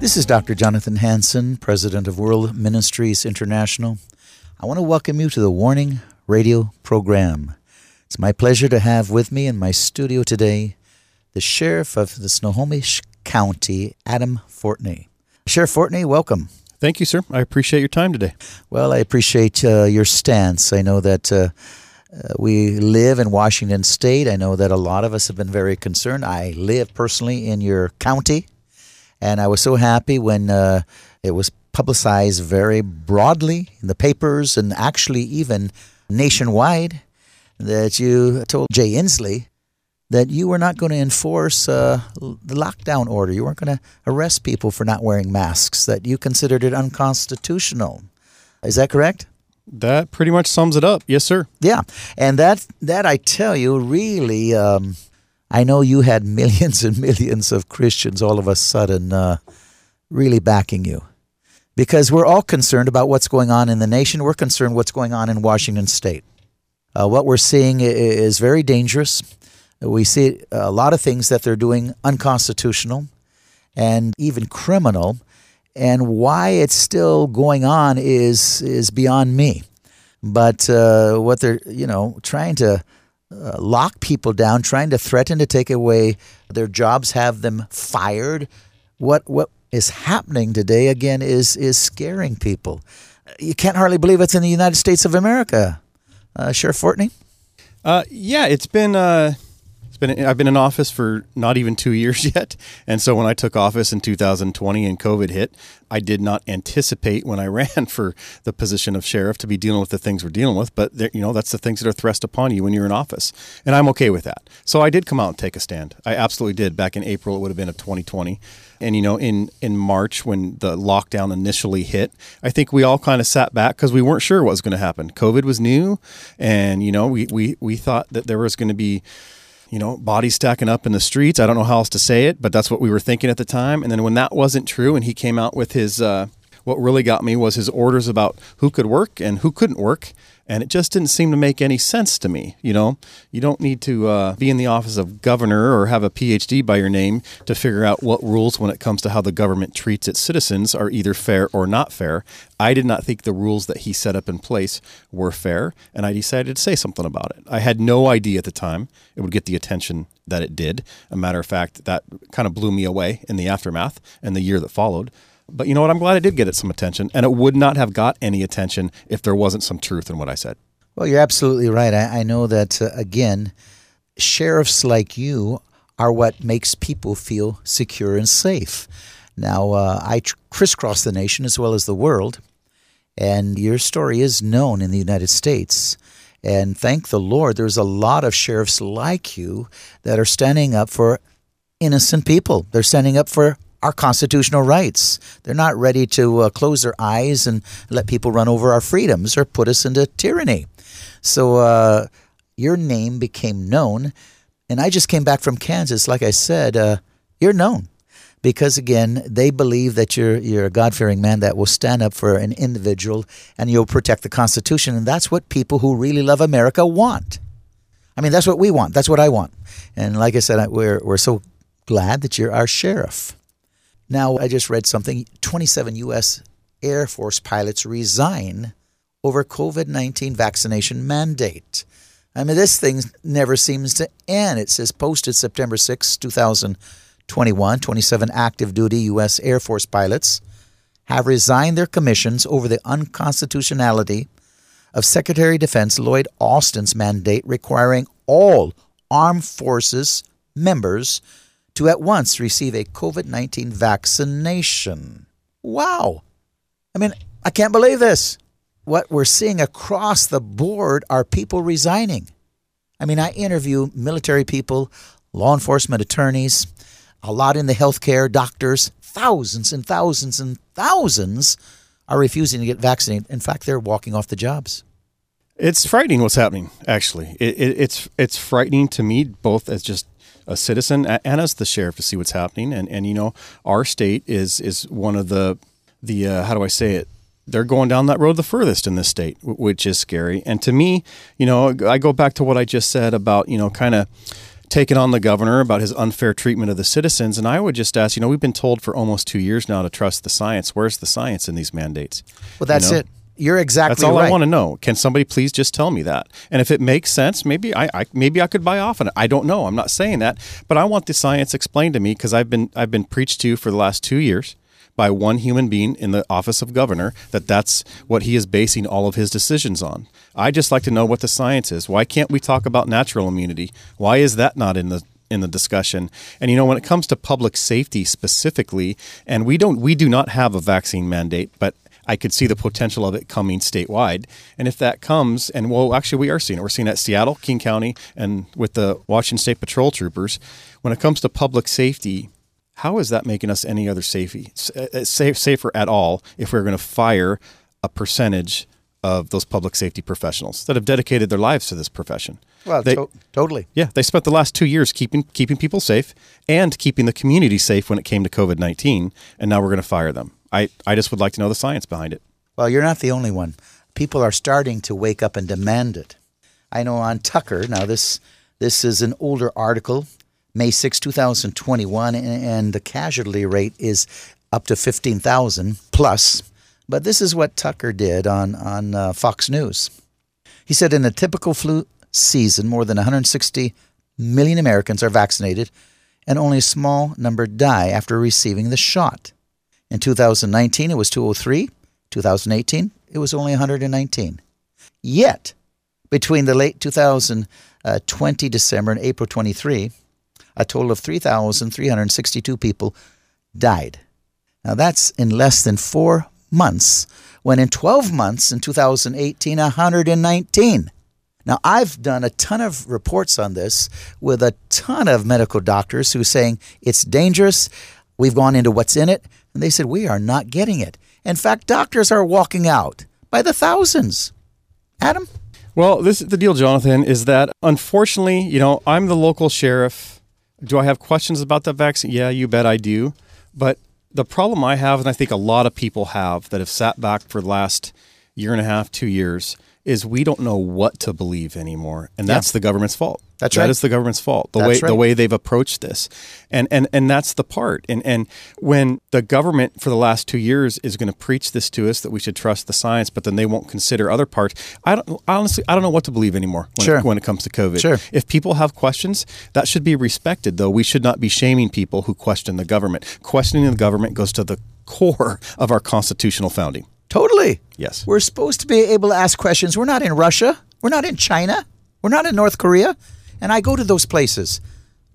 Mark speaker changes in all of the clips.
Speaker 1: This is Dr. Jonathan Hansen, President of World Ministries International. I want to welcome you to the Warning Radio program. It's my pleasure to have with me in my studio today the sheriff of the Snohomish County, Adam Fortney. Sheriff Fortney, welcome.
Speaker 2: Thank you, sir. I appreciate your time today.
Speaker 1: Well, I appreciate uh, your stance. I know that uh, uh, we live in Washington State. I know that a lot of us have been very concerned. I live personally in your county, and I was so happy when uh, it was publicized very broadly in the papers and actually even nationwide that you told Jay Inslee that you were not going to enforce uh, the lockdown order. You weren't going to arrest people for not wearing masks, that you considered it unconstitutional. Is that correct?
Speaker 2: That pretty much sums it up. Yes, sir.
Speaker 1: Yeah. And that, that I tell you, really, um, I know you had millions and millions of Christians all of a sudden uh, really backing you. Because we're all concerned about what's going on in the nation. We're concerned what's going on in Washington state. Uh, what we're seeing is very dangerous. We see a lot of things that they're doing unconstitutional and even criminal. And why it's still going on is is beyond me. But uh, what they're you know trying to uh, lock people down, trying to threaten to take away their jobs, have them fired. What what is happening today again is is scaring people. You can't hardly believe it's in the United States of America. Uh, Sheriff Fortney.
Speaker 2: Uh, yeah, it's been uh, been I've been in office for not even two years yet, and so when I took office in 2020 and COVID hit, I did not anticipate when I ran for the position of sheriff to be dealing with the things we're dealing with. But you know that's the things that are thrust upon you when you're in office, and I'm okay with that. So I did come out and take a stand. I absolutely did. Back in April, it would have been of 2020. And you know, in in March when the lockdown initially hit, I think we all kind of sat back because we weren't sure what was going to happen. COVID was new, and you know, we we we thought that there was going to be you know, bodies stacking up in the streets. I don't know how else to say it, but that's what we were thinking at the time. And then when that wasn't true, and he came out with his, uh, what really got me was his orders about who could work and who couldn't work and it just didn't seem to make any sense to me. You know, you don't need to uh, be in the office of governor or have a PhD by your name to figure out what rules when it comes to how the government treats its citizens are either fair or not fair. I did not think the rules that he set up in place were fair, and I decided to say something about it. I had no idea at the time it would get the attention that it did. A matter of fact, that kind of blew me away in the aftermath and the year that followed. But you know what? I'm glad I did get it some attention, and it would not have got any attention if there wasn't some truth in what I said.
Speaker 1: Well, you're absolutely right. I, I know that, uh, again, sheriffs like you are what makes people feel secure and safe. Now, uh, I tr- crisscross the nation as well as the world, and your story is known in the United States. And thank the Lord, there's a lot of sheriffs like you that are standing up for innocent people. They're standing up for our constitutional rights. They're not ready to uh, close their eyes and let people run over our freedoms or put us into tyranny. So uh, your name became known. And I just came back from Kansas. Like I said, uh, you're known because again, they believe that you're you're a God fearing man that will stand up for an individual and you'll protect the Constitution, and that's what people who really love America want. I mean, that's what we want. That's what I want. And like I said, we're we're so glad that you're our sheriff. Now, I just read something 27 U.S. Air Force pilots resign over COVID 19 vaccination mandate. I mean, this thing never seems to end. It says posted September 6, 2021, 27 active duty U.S. Air Force pilots have resigned their commissions over the unconstitutionality of Secretary of Defense Lloyd Austin's mandate requiring all armed forces members to at once receive a COVID 19 vaccination. Wow. I mean, I can't believe this. What we're seeing across the board are people resigning. I mean, I interview military people, law enforcement attorneys, a lot in the healthcare, doctors, thousands and thousands and thousands are refusing to get vaccinated. In fact, they're walking off the jobs.
Speaker 2: It's frightening what's happening. Actually, it, it, it's it's frightening to me both as just a citizen and as the sheriff to see what's happening. And and you know, our state is is one of the the uh, how do I say it? They're going down that road the furthest in this state, which is scary. And to me, you know, I go back to what I just said about you know kind of taken on the governor about his unfair treatment of the citizens. And I would just ask, you know, we've been told for almost two years now to trust the science. Where's the science in these mandates?
Speaker 1: Well, that's
Speaker 2: you know?
Speaker 1: it. You're exactly
Speaker 2: That's all
Speaker 1: right.
Speaker 2: I want to know. Can somebody please just tell me that? And if it makes sense, maybe I, I maybe I could buy off on it. I don't know. I'm not saying that, but I want the science explained to me because I've been I've been preached to for the last two years by one human being in the office of governor that that's what he is basing all of his decisions on. I just like to know what the science is. Why can't we talk about natural immunity? Why is that not in the in the discussion. And you know, when it comes to public safety specifically, and we don't we do not have a vaccine mandate, but I could see the potential of it coming statewide. And if that comes, and well, actually, we are seeing it. We're seeing it at Seattle, King County, and with the Washington State Patrol Troopers. When it comes to public safety, how is that making us any other safety, uh, uh, safe, safer at all if we're going to fire a percentage of those public safety professionals that have dedicated their lives to this profession?
Speaker 1: Well,
Speaker 2: They-
Speaker 1: to- totally.
Speaker 2: Yeah, they spent the last two years keeping keeping people safe and keeping the community safe when it came to COVID nineteen, and now we're going to fire them. I, I just would like to know the science behind it.
Speaker 1: Well, you're not the only one. People are starting to wake up and demand it. I know on Tucker, now this this is an older article, May 6, 2021, and, the casualty rate is up to 15,000 plus. But this is what Tucker did on, on uh, Fox News. He said in a typical flu season, more than 160 million Americans are vaccinated, and only a small number die after receiving the shot. In 2019, it was 203. 2018, it was only 119. Yet, between the late 2020 December and April 23, a total of 3,362 people died. Now, that's in less than four months, when in 12 months in 2018, 119. Now, I've done a ton of reports on this with a ton of medical doctors who are saying it's dangerous. We've gone into what's in it, and they said we are not getting it. In fact, doctors are walking out by the thousands. Adam?
Speaker 2: Well, this is the deal, Jonathan, is that unfortunately, you know, I'm the local sheriff. Do I have questions about the vaccine? Yeah, you bet I do. But the problem I have, and I think a lot of people have that have sat back for the last year and a half, two years, is we don't know what to believe anymore, and that's the government's fault.
Speaker 1: That's
Speaker 2: That
Speaker 1: right.
Speaker 2: is the government's fault. The
Speaker 1: That's
Speaker 2: way
Speaker 1: right.
Speaker 2: the way they've approached this, and and and that's the part. And and when the government for the last two years is going to preach this to us that we should trust the science, but then they won't consider other parts. I don't honestly I don't know what to believe anymore when,
Speaker 1: Sure.
Speaker 2: it, when it comes to COVID.
Speaker 1: Sure.
Speaker 2: If people have questions, that should be respected. Though we should not be shaming people who question the government. Questioning the government goes to the core of our constitutional founding.
Speaker 1: Totally.
Speaker 2: Yes.
Speaker 1: We're supposed to be able to ask questions. We're not in Russia. We're not in China. We're not in North Korea. And I go to those places.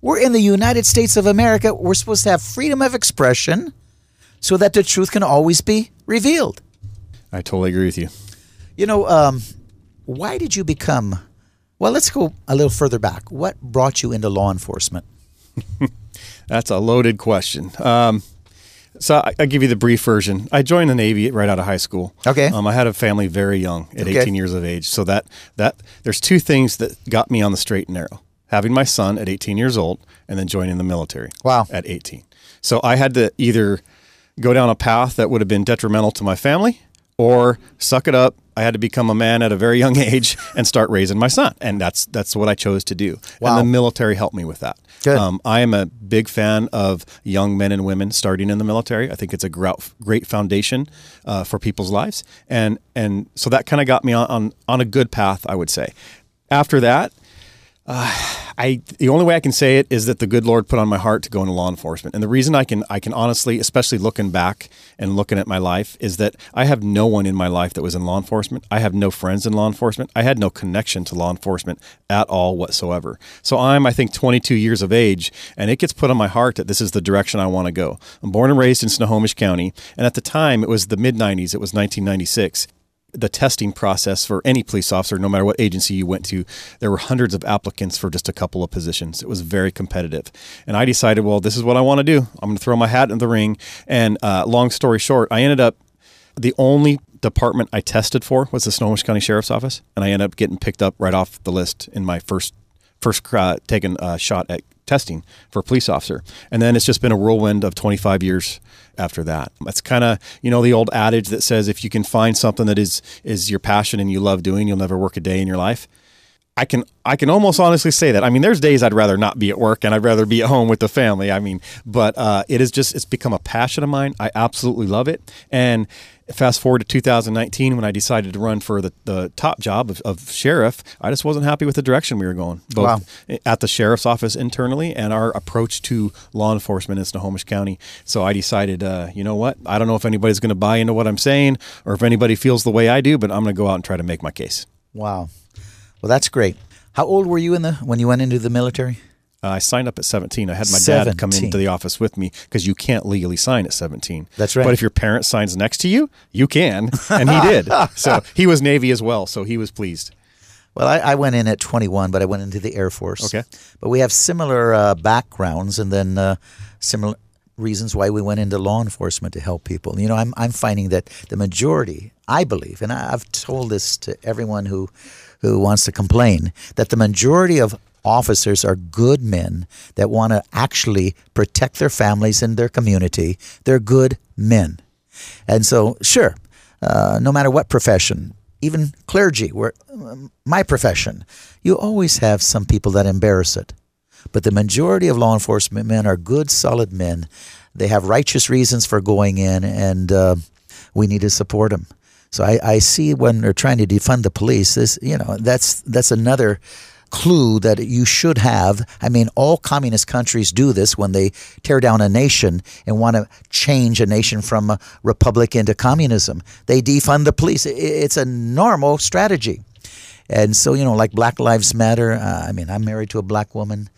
Speaker 1: We're in the United States of America. We're supposed to have freedom of expression so that the truth can always be revealed.
Speaker 2: I totally agree with you.
Speaker 1: You know, um, why did you become? Well, let's go a little further back. What brought you into law enforcement?
Speaker 2: That's a loaded question. Um, so I, I give you the brief version. I joined the Navy right out of high school.
Speaker 1: Okay.
Speaker 2: Um, I had a family very young, at
Speaker 1: Okay.
Speaker 2: 18 years of age. So that that there's two things that got me on the straight and narrow: having my son at 18 years old, and then joining the military.
Speaker 1: Wow.
Speaker 2: At 18. So I had to either go down a path that would have been detrimental to my family, or suck it up. I had to become a man at a very young age and start raising my son, and that's that's what I chose to do.
Speaker 1: Wow.
Speaker 2: And the military helped me with that. Um, I am a big fan of young men and women starting in the military. I think it's a great foundation uh, for people's lives, and and so that kind of got me on, on on a good path, I would say. After that, uh, I the only way I can say it is that the good Lord put on my heart to go into law enforcement. And the reason I can I can honestly, especially looking back and looking at my life, is that I have no one in my life that was in law enforcement. I have no friends in law enforcement. I had no connection to law enforcement at all whatsoever. So I'm I think 22 years of age, and it gets put on my heart that this is the direction I want to go. I'm born and raised in Snohomish County, and at the time it was the mid 90s. It was 1996 the testing process for any police officer, no matter what agency you went to, there were hundreds of applicants for just a couple of positions. It was very competitive. And I decided, well, this is what I want to do. I'm going to throw my hat in the ring. And uh, long story short, I ended up, the only department I tested for was the Snohomish County Sheriff's Office. And I ended up getting picked up right off the list in my first, first uh, taken uh, shot at testing for a police officer. And then it's just been a whirlwind of 25 years after that. That's kind of, you know, the old adage that says if you can find something that is is your passion and you love doing, you'll never work a day in your life. I can I can almost honestly say that. I mean, there's days I'd rather not be at work and I'd rather be at home with the family. I mean, but uh, it is just it's become a passion of mine. I absolutely love it. And fast forward to 2019 when I decided to run for the, the top job of, of sheriff, I just wasn't happy with the direction we were going, both wow. at the sheriff's office internally and our approach to law enforcement in Snohomish County. So I decided, uh, you know what? I don't know if anybody's going to buy into what I'm saying or if anybody feels the way I do, but I'm going to go out and try to make my case.
Speaker 1: Wow. Well, that's great. How old were you in the when you went into the military?
Speaker 2: Uh, I signed up at 17. I had my 17. dad come into the office with me because you can't legally sign at 17.
Speaker 1: That's right.
Speaker 2: But if your parent signs next to you, you can. And he did. so he was Navy as well. So he was pleased.
Speaker 1: Well, I, I, went in at 21, but I went into the Air Force.
Speaker 2: Okay.
Speaker 1: But we have similar uh, backgrounds and then uh, similar reasons why we went into law enforcement to help people. You know, I'm, I'm finding that the majority, I believe, and I've told this to everyone who, who wants to complain, that the majority of officers are good men that want to actually protect their families and their community. They're good men. And so, sure, uh, no matter what profession, even clergy, where um, my profession, you always have some people that embarrass it. But the majority of law enforcement men are good, solid men. They have righteous reasons for going in, and uh, we need to support them. So I, I see when they're trying to defund the police, this you know that's that's another clue that you should have. I mean, all communist countries do this when they tear down a nation and want to change a nation from a republic into communism. They defund the police. It's a normal strategy. And so, you know, like Black Lives Matter, uh, I mean, I'm married to a black woman.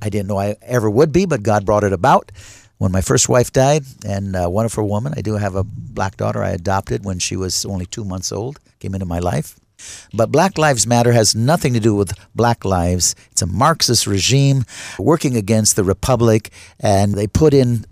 Speaker 1: I didn't know I ever would be, but God brought it about. When my first wife died, and a wonderful woman, I do have a black daughter I adopted when she was only two months old, came into my life. But Black Lives Matter has nothing to do with black lives. It's a Marxist regime working against the Republic, and they put in,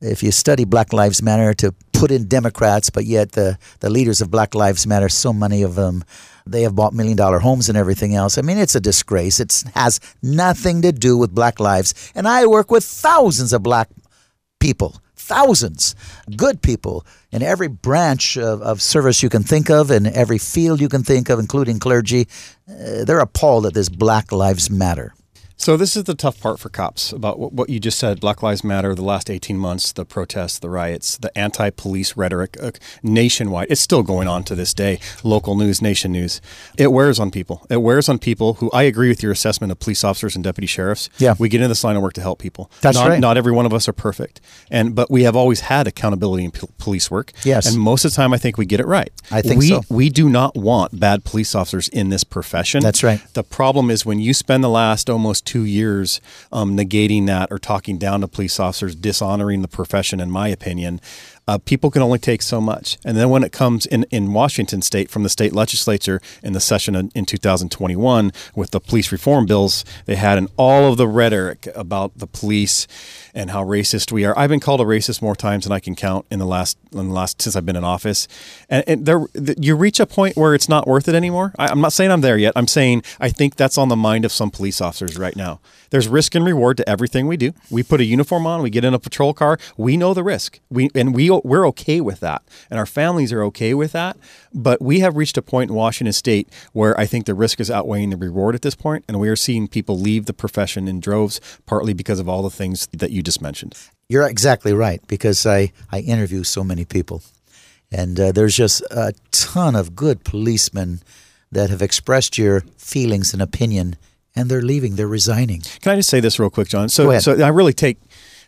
Speaker 1: if you study Black Lives Matter, to put in Democrats, but yet the, the leaders of Black Lives Matter, so many of them, they have bought million dollar homes and everything else. I mean, it's a disgrace. It has nothing to do with black lives. And I work with thousands of black people thousands good people in every branch of, of service you can think of, in every field you can think of, including clergy. Uh, they're appalled at this Black Lives Matter.
Speaker 2: So this is the tough part for cops about what you just said. Black Lives Matter. The last eighteen months, the protests, the riots, the anti-police rhetoric uh, nationwide. It's still going on to this day. Local news, nation news. It wears on people. It wears on people who. I agree with your assessment of police officers and deputy sheriffs.
Speaker 1: Yeah,
Speaker 2: we get into this line of work to help people.
Speaker 1: That's
Speaker 2: not,
Speaker 1: right.
Speaker 2: Not every one of us are perfect, and but we have always had accountability in p- police work.
Speaker 1: Yes,
Speaker 2: and most of the time, I think we get it right.
Speaker 1: I think
Speaker 2: we,
Speaker 1: so.
Speaker 2: We do not want bad police officers in this profession.
Speaker 1: That's right.
Speaker 2: The problem is when you spend the last almost two years um, negating that or talking down to police officers, dishonoring the profession, in my opinion. Uh, people can only take so much. And then when it comes in, in Washington state from the state legislature in the session in, in 2021 with the police reform bills, they had in all of the rhetoric about the police and how racist we are. I've been called a racist more times than I can count in the last in the last since I've been in office. And, and there, you reach a point where it's not worth it anymore. I, I'm not saying I'm there yet. I'm saying I think that's on the mind of some police officers right now. There's risk and reward to everything we do. We put a uniform on, we get in a patrol car, we know the risk. We and we we're okay with that. And our families are okay with that. But we have reached a point in Washington state where I think the risk is outweighing the reward at this point, and we are seeing people leave the profession in droves partly because of all the things that you just mentioned.
Speaker 1: You're exactly right because I I interview so many people. And uh, there's just a ton of good policemen that have expressed your feelings and opinion, and they're leaving. They're resigning.
Speaker 2: Can I just say this real quick, John? So, so I really take,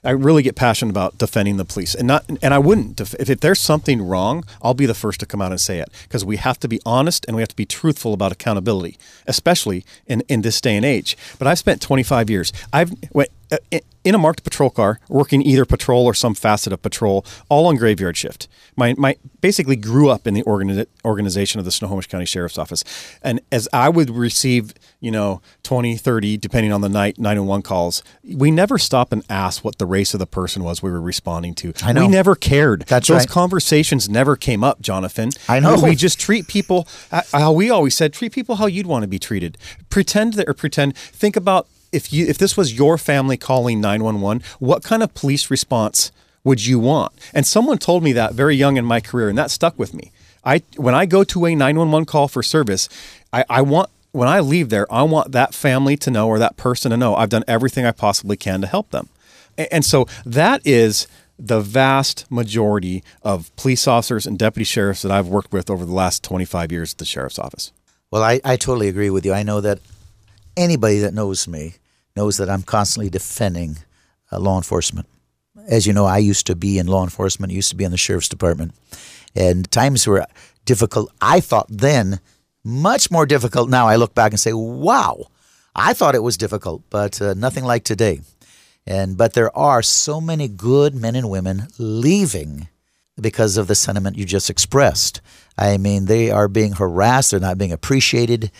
Speaker 2: I really get passionate about defending the police, and not, and I wouldn't. Def- if, if there's something wrong, I'll be the first to come out and say it because we have to be honest and we have to be truthful about accountability, especially in in this day and age. But I've spent 25 years. I've went. In- In a marked patrol car, working either patrol or some facet of patrol, all on graveyard shift. My, my basically grew up in the organi- organization of the Snohomish County Sheriff's Office, and as I would receive, you know, 20, 30, depending on the night, 911 calls, we never stopped and asked what the race of the person was we were responding to.
Speaker 1: I know.
Speaker 2: We never cared.
Speaker 1: That's
Speaker 2: Those
Speaker 1: right.
Speaker 2: conversations never came up, Jonathan.
Speaker 1: I know.
Speaker 2: We just treat people uh, how we always said, treat people how you'd want to be treated. Pretend that, or pretend, think about if you if this was your family calling 911, what kind of police response would you want? And someone told me that very young in my career, and that stuck with me. I when I go to a 911 call for service, I, I want when I leave there, I want that family to know or that person to know I've done everything I possibly can to help them. A- And so that is the vast majority of police officers and deputy sheriffs that I've worked with over the last 25 years at the sheriff's office.
Speaker 1: Well, I, I totally agree with you. I know that anybody that knows me knows that I'm constantly defending uh, law enforcement. As you know, I used to be in law enforcement, used to be in the sheriff's department, and times were difficult. I thought then much more difficult now. I look back and say, wow, I thought it was difficult, but uh, nothing like today. And but there are so many good men and women leaving because of the sentiment you just expressed. I mean, they are being harassed, they're not being appreciated,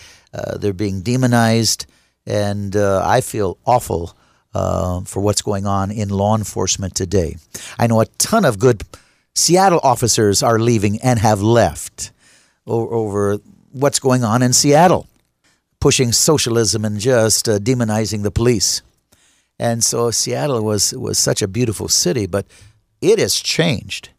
Speaker 1: they're being demonized, and uh, I feel awful uh, for what's going on in law enforcement today. I know a ton of good Seattle officers are leaving and have left over what's going on in Seattle, pushing socialism and just uh, demonizing the police. And so Seattle was was such a beautiful city, but it has changed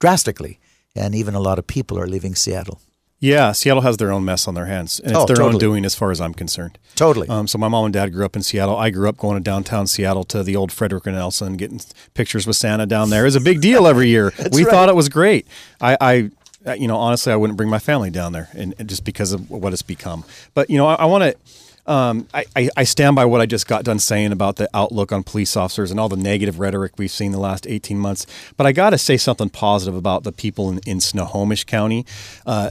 Speaker 1: drastically, and even a lot of people are leaving Seattle.
Speaker 2: Yeah, Seattle has their own mess on their hands, and it's
Speaker 1: Oh,
Speaker 2: their own doing as far as I'm concerned.
Speaker 1: Totally.
Speaker 2: Um, so my mom and dad grew up in Seattle. I grew up going to downtown Seattle to the old Frederick and Nelson, getting pictures with Santa down there. It was a big deal every year. we
Speaker 1: right.
Speaker 2: thought it was great. I, I, you know, honestly, I wouldn't bring my family down there, and, and just because of what it's become. But you know, I, I want to. Um, I, I, I stand by what I just got done saying about the outlook on police officers and all the negative rhetoric we've seen the last 18 months. But I got to say something positive about the people in, in Snohomish County. Uh,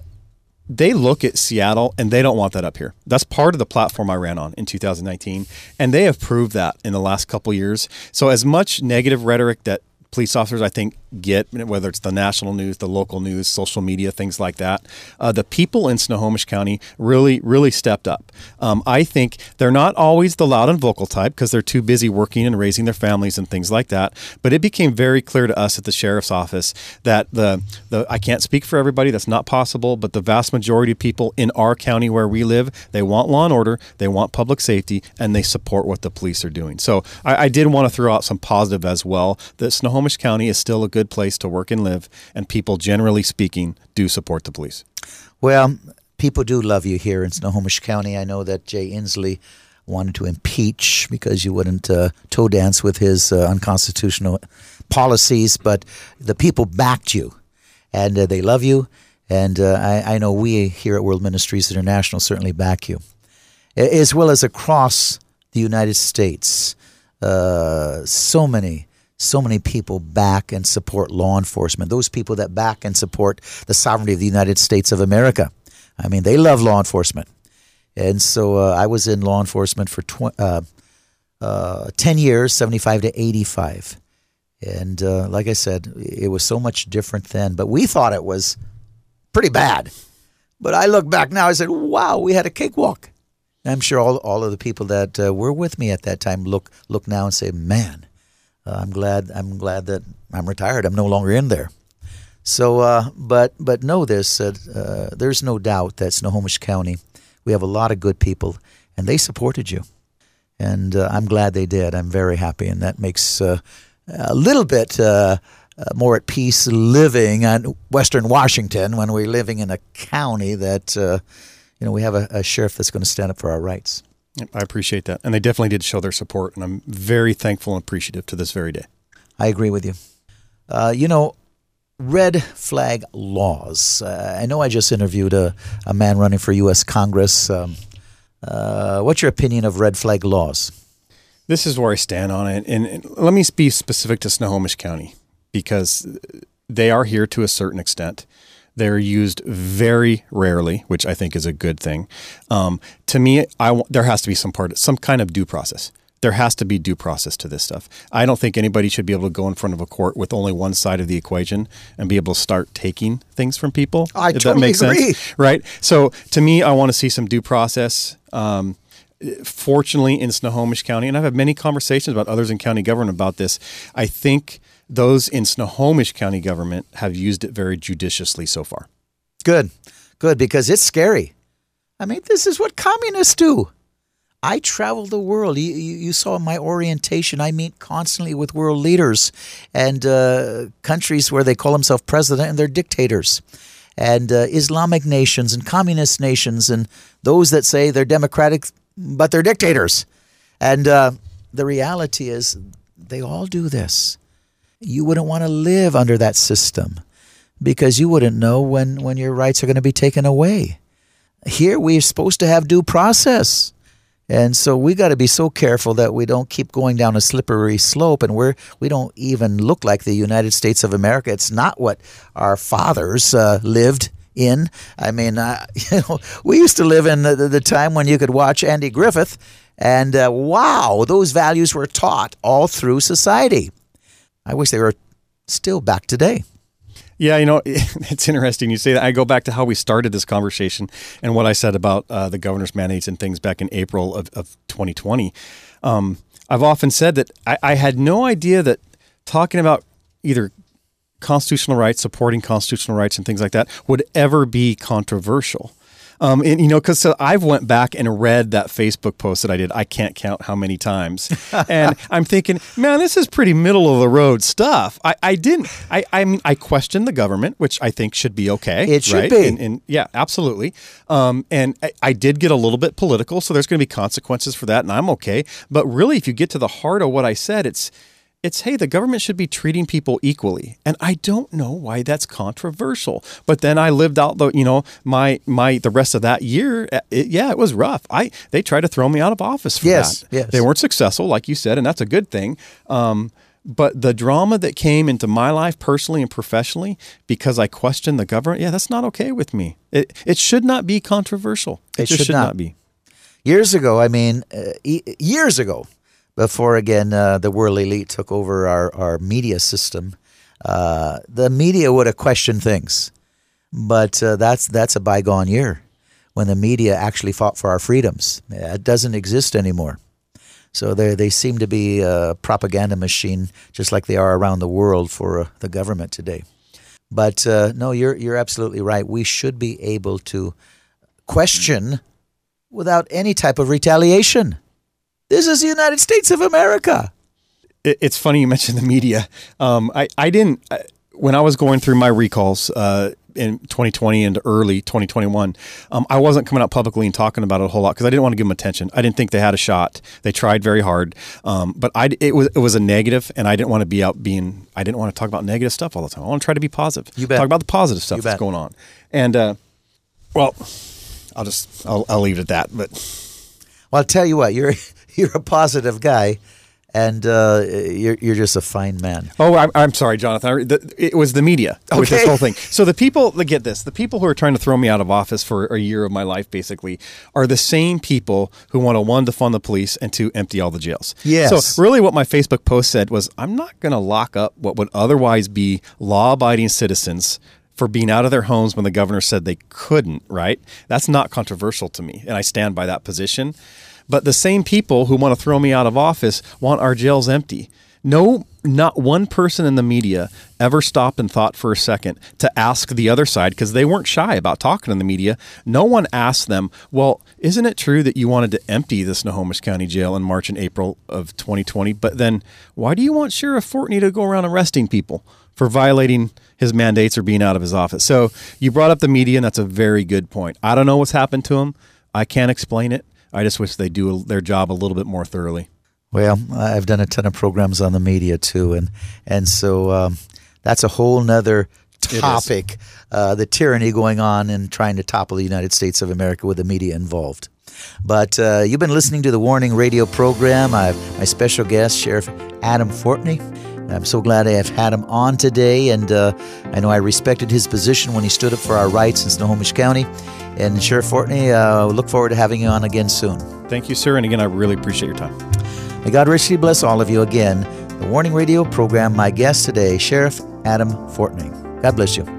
Speaker 2: they look at Seattle and they don't want that up here. That's part of the platform I ran on in 2019, and they have proved that in the last couple years. So as much negative rhetoric that police officers I think get, whether it's the national news, the local news, social media, things like that, uh, the people in Snohomish County really, really stepped up. Um, I think they're not always the loud and vocal type because they're too busy working and raising their families and things like that. But it became very clear to us at the sheriff's office that the the I can't speak for everybody. That's not possible. But the vast majority of people in our county where we live, they want law and order, they want public safety, and they support what the police are doing. So I, I did want to throw out some positive as well. That Snohomish County is still a good place to work and live, and people, generally speaking, do support the police.
Speaker 1: Well, people do love you here in Snohomish County. I know that Jay Inslee wanted to impeach because you wouldn't uh, toe dance with his uh, unconstitutional policies, but the people backed you, and uh, they love you. And uh, I, I know we here at World Ministries International certainly back you, as well as across the United States. Uh, so many, so many people back and support law enforcement. Those people that back and support the sovereignty of the United States of America. I mean, they love law enforcement. And so uh, I was in law enforcement for tw- uh, uh, 10 years, 75 to 85. And uh, like I said, it was so much different then, but we thought it was pretty bad. But I look back now, I said, wow, we had a cakewalk. And I'm sure all, all of the people that uh, were with me at that time look look now and say, man, uh, I'm glad I'm glad that I'm retired. I'm no longer in there. So, uh, but but know this: that uh, there's no doubt that Snohomish County, we have a lot of good people, and they supported you, and uh, I'm glad they did. I'm very happy, and that makes uh, a little bit uh, uh, more at peace living on Western Washington when we're living in a county that uh, you know we have a, a sheriff that's going to stand up for our rights.
Speaker 2: I appreciate that, and they definitely did show their support, and I'm very thankful and appreciative to this very day.
Speaker 1: I agree with you. Uh, you know, red flag laws. Uh, I know I just interviewed a, a man running for U.S. Congress. Um, uh, what's your opinion of red flag laws?
Speaker 2: This is where I stand on it. And, and let me be specific to Snohomish County because they are here to a certain extent. They're used very rarely, which I think is a good thing. Um, to me, I, there has to be some part, some kind of due process there has to be due process to this stuff. I don't think anybody should be able to go in front of a court with only one side of the equation and be able to start taking things from people.
Speaker 1: I
Speaker 2: if
Speaker 1: totally
Speaker 2: that makes
Speaker 1: agree.
Speaker 2: sense, right? So to me, I want to see some due process. Um, fortunately, in Snohomish County, and I've had many conversations about others in county government about this. I think those in Snohomish County government have used it very judiciously so far.
Speaker 1: Good, good, because it's scary. I mean, this is what communists do. I travel the world. You, you, you, saw my orientation. I meet constantly with world leaders and uh, countries where they call themselves president and they're dictators, and uh, Islamic nations and communist nations, and those that say they're democratic but they're dictators. And uh, the reality is, they all do this. You wouldn't want to live under that system because you wouldn't know when, when your rights are going to be taken away. Here, we're supposed to have due process. And so we got to be so careful that we don't keep going down a slippery slope and we're we don't even look like the United States of America. It's not what our fathers uh, lived in. I mean, uh, you know, we used to live in the, the, time when you could watch Andy Griffith, and uh, wow, those values were taught all through society. I wish they were still back today.
Speaker 2: Yeah, you know, it's interesting you say that. I go back to how we started this conversation and what I said about uh, the governor's mandates and things back in April of, of 2020. Um, I've often said that I, I had no idea that talking about either constitutional rights, supporting constitutional rights, and things like that would ever be controversial. Um, and you know, because so I've went back and read that Facebook post that I did. I can't count how many times, and I'm thinking, man, this is pretty middle of the road stuff. I, I didn't. I I mean, I questioned the government, which I think should be okay.
Speaker 1: It should
Speaker 2: right?
Speaker 1: be.
Speaker 2: And, and yeah, absolutely. Um, and I, I did get a little bit political, so there's going to be consequences for that, and I'm okay. But really, if you get to the heart of what I said, it's it's hey the government should be treating people equally and i don't know why that's controversial but then i lived out the you know my my the rest of that year uh, it, yeah it was rough i they tried to throw me out of office for
Speaker 1: yes,
Speaker 2: that
Speaker 1: yes.
Speaker 2: they weren't successful like you said and that's a good thing um, but the drama that came into my life personally and professionally because I questioned the government, yeah, that's not okay with me. It, it should not be controversial. It,
Speaker 1: It should
Speaker 2: should
Speaker 1: not.
Speaker 2: not be.
Speaker 1: Years ago, I mean, uh, e- years ago, before again uh, the world elite took over our, our media system, uh, the media would have questioned things. But uh, that's that's a bygone year when the media actually fought for our freedoms. It doesn't exist anymore. So they they seem to be a propaganda machine, just like they are around the world for uh, the government today. But uh, no, you're you're absolutely right. We should be able to question without any type of retaliation. This is the United States of America.
Speaker 2: it's funny you mentioned the media. Um, I I didn't I, when I was going through my recalls uh, in 2020 and early 2021. Um, I wasn't coming out publicly and talking about it a whole lot because I didn't want to give them attention. I didn't think they had a shot. They tried very hard, um, but I it was it was a negative, and I didn't want to be out being. I didn't want to talk about negative stuff all the time. I want to try to be positive.
Speaker 1: You bet.
Speaker 2: Talk about the positive stuff that's going on, and uh, well, I'll just I'll, I'll leave it at that. But
Speaker 1: Well, I'll tell you what, you're you're a positive guy, and uh, you're you're just a fine man.
Speaker 2: Oh, I'm, I'm sorry, Jonathan. The- It was the media with this whole thing. So the people that get this, the people who are trying to throw me out of office for a year of my life, basically, are the same people who want to one defund the police and two empty all the jails.
Speaker 1: Yes.
Speaker 2: So really, what my Facebook post said was, I'm not going to lock up what would otherwise be law-abiding citizens for being out of their homes when the governor said they couldn't. Right? That's not controversial to me, and I stand by that position. But the same people who want to throw me out of office want our jails empty. No, not one person in the media ever stopped and thought for a second to ask the other side because they weren't shy about talking to the media. No one asked them, well, isn't it true that you wanted to empty the Snohomish County Jail in March and April of 2020? But then why do you want Sheriff Fortney to go around arresting people for violating his mandates or being out of his office? So you brought up the media, and that's a very good point. I don't know what's happened to him. I can't explain it. I just wish they do their job a little bit more thoroughly.
Speaker 1: Well, I've done a ton of programs on the media too, and and so um, that's a whole nother topic uh, the tyranny going on and trying to topple the United States of America with the media involved. But uh, you've been listening to the Warning Radio program. I have my special guest, Sheriff Adam Fortney. I'm so glad I have had him on today, and uh, I know I respected his position when he stood up for our rights in Snohomish County. And Sheriff Fortney, uh, look forward to having you on again soon.
Speaker 2: Thank you, sir. And again, I really appreciate your time.
Speaker 1: May God richly bless all of you again. The Warning Radio program, my guest today, Sheriff Adam Fortney. God bless you.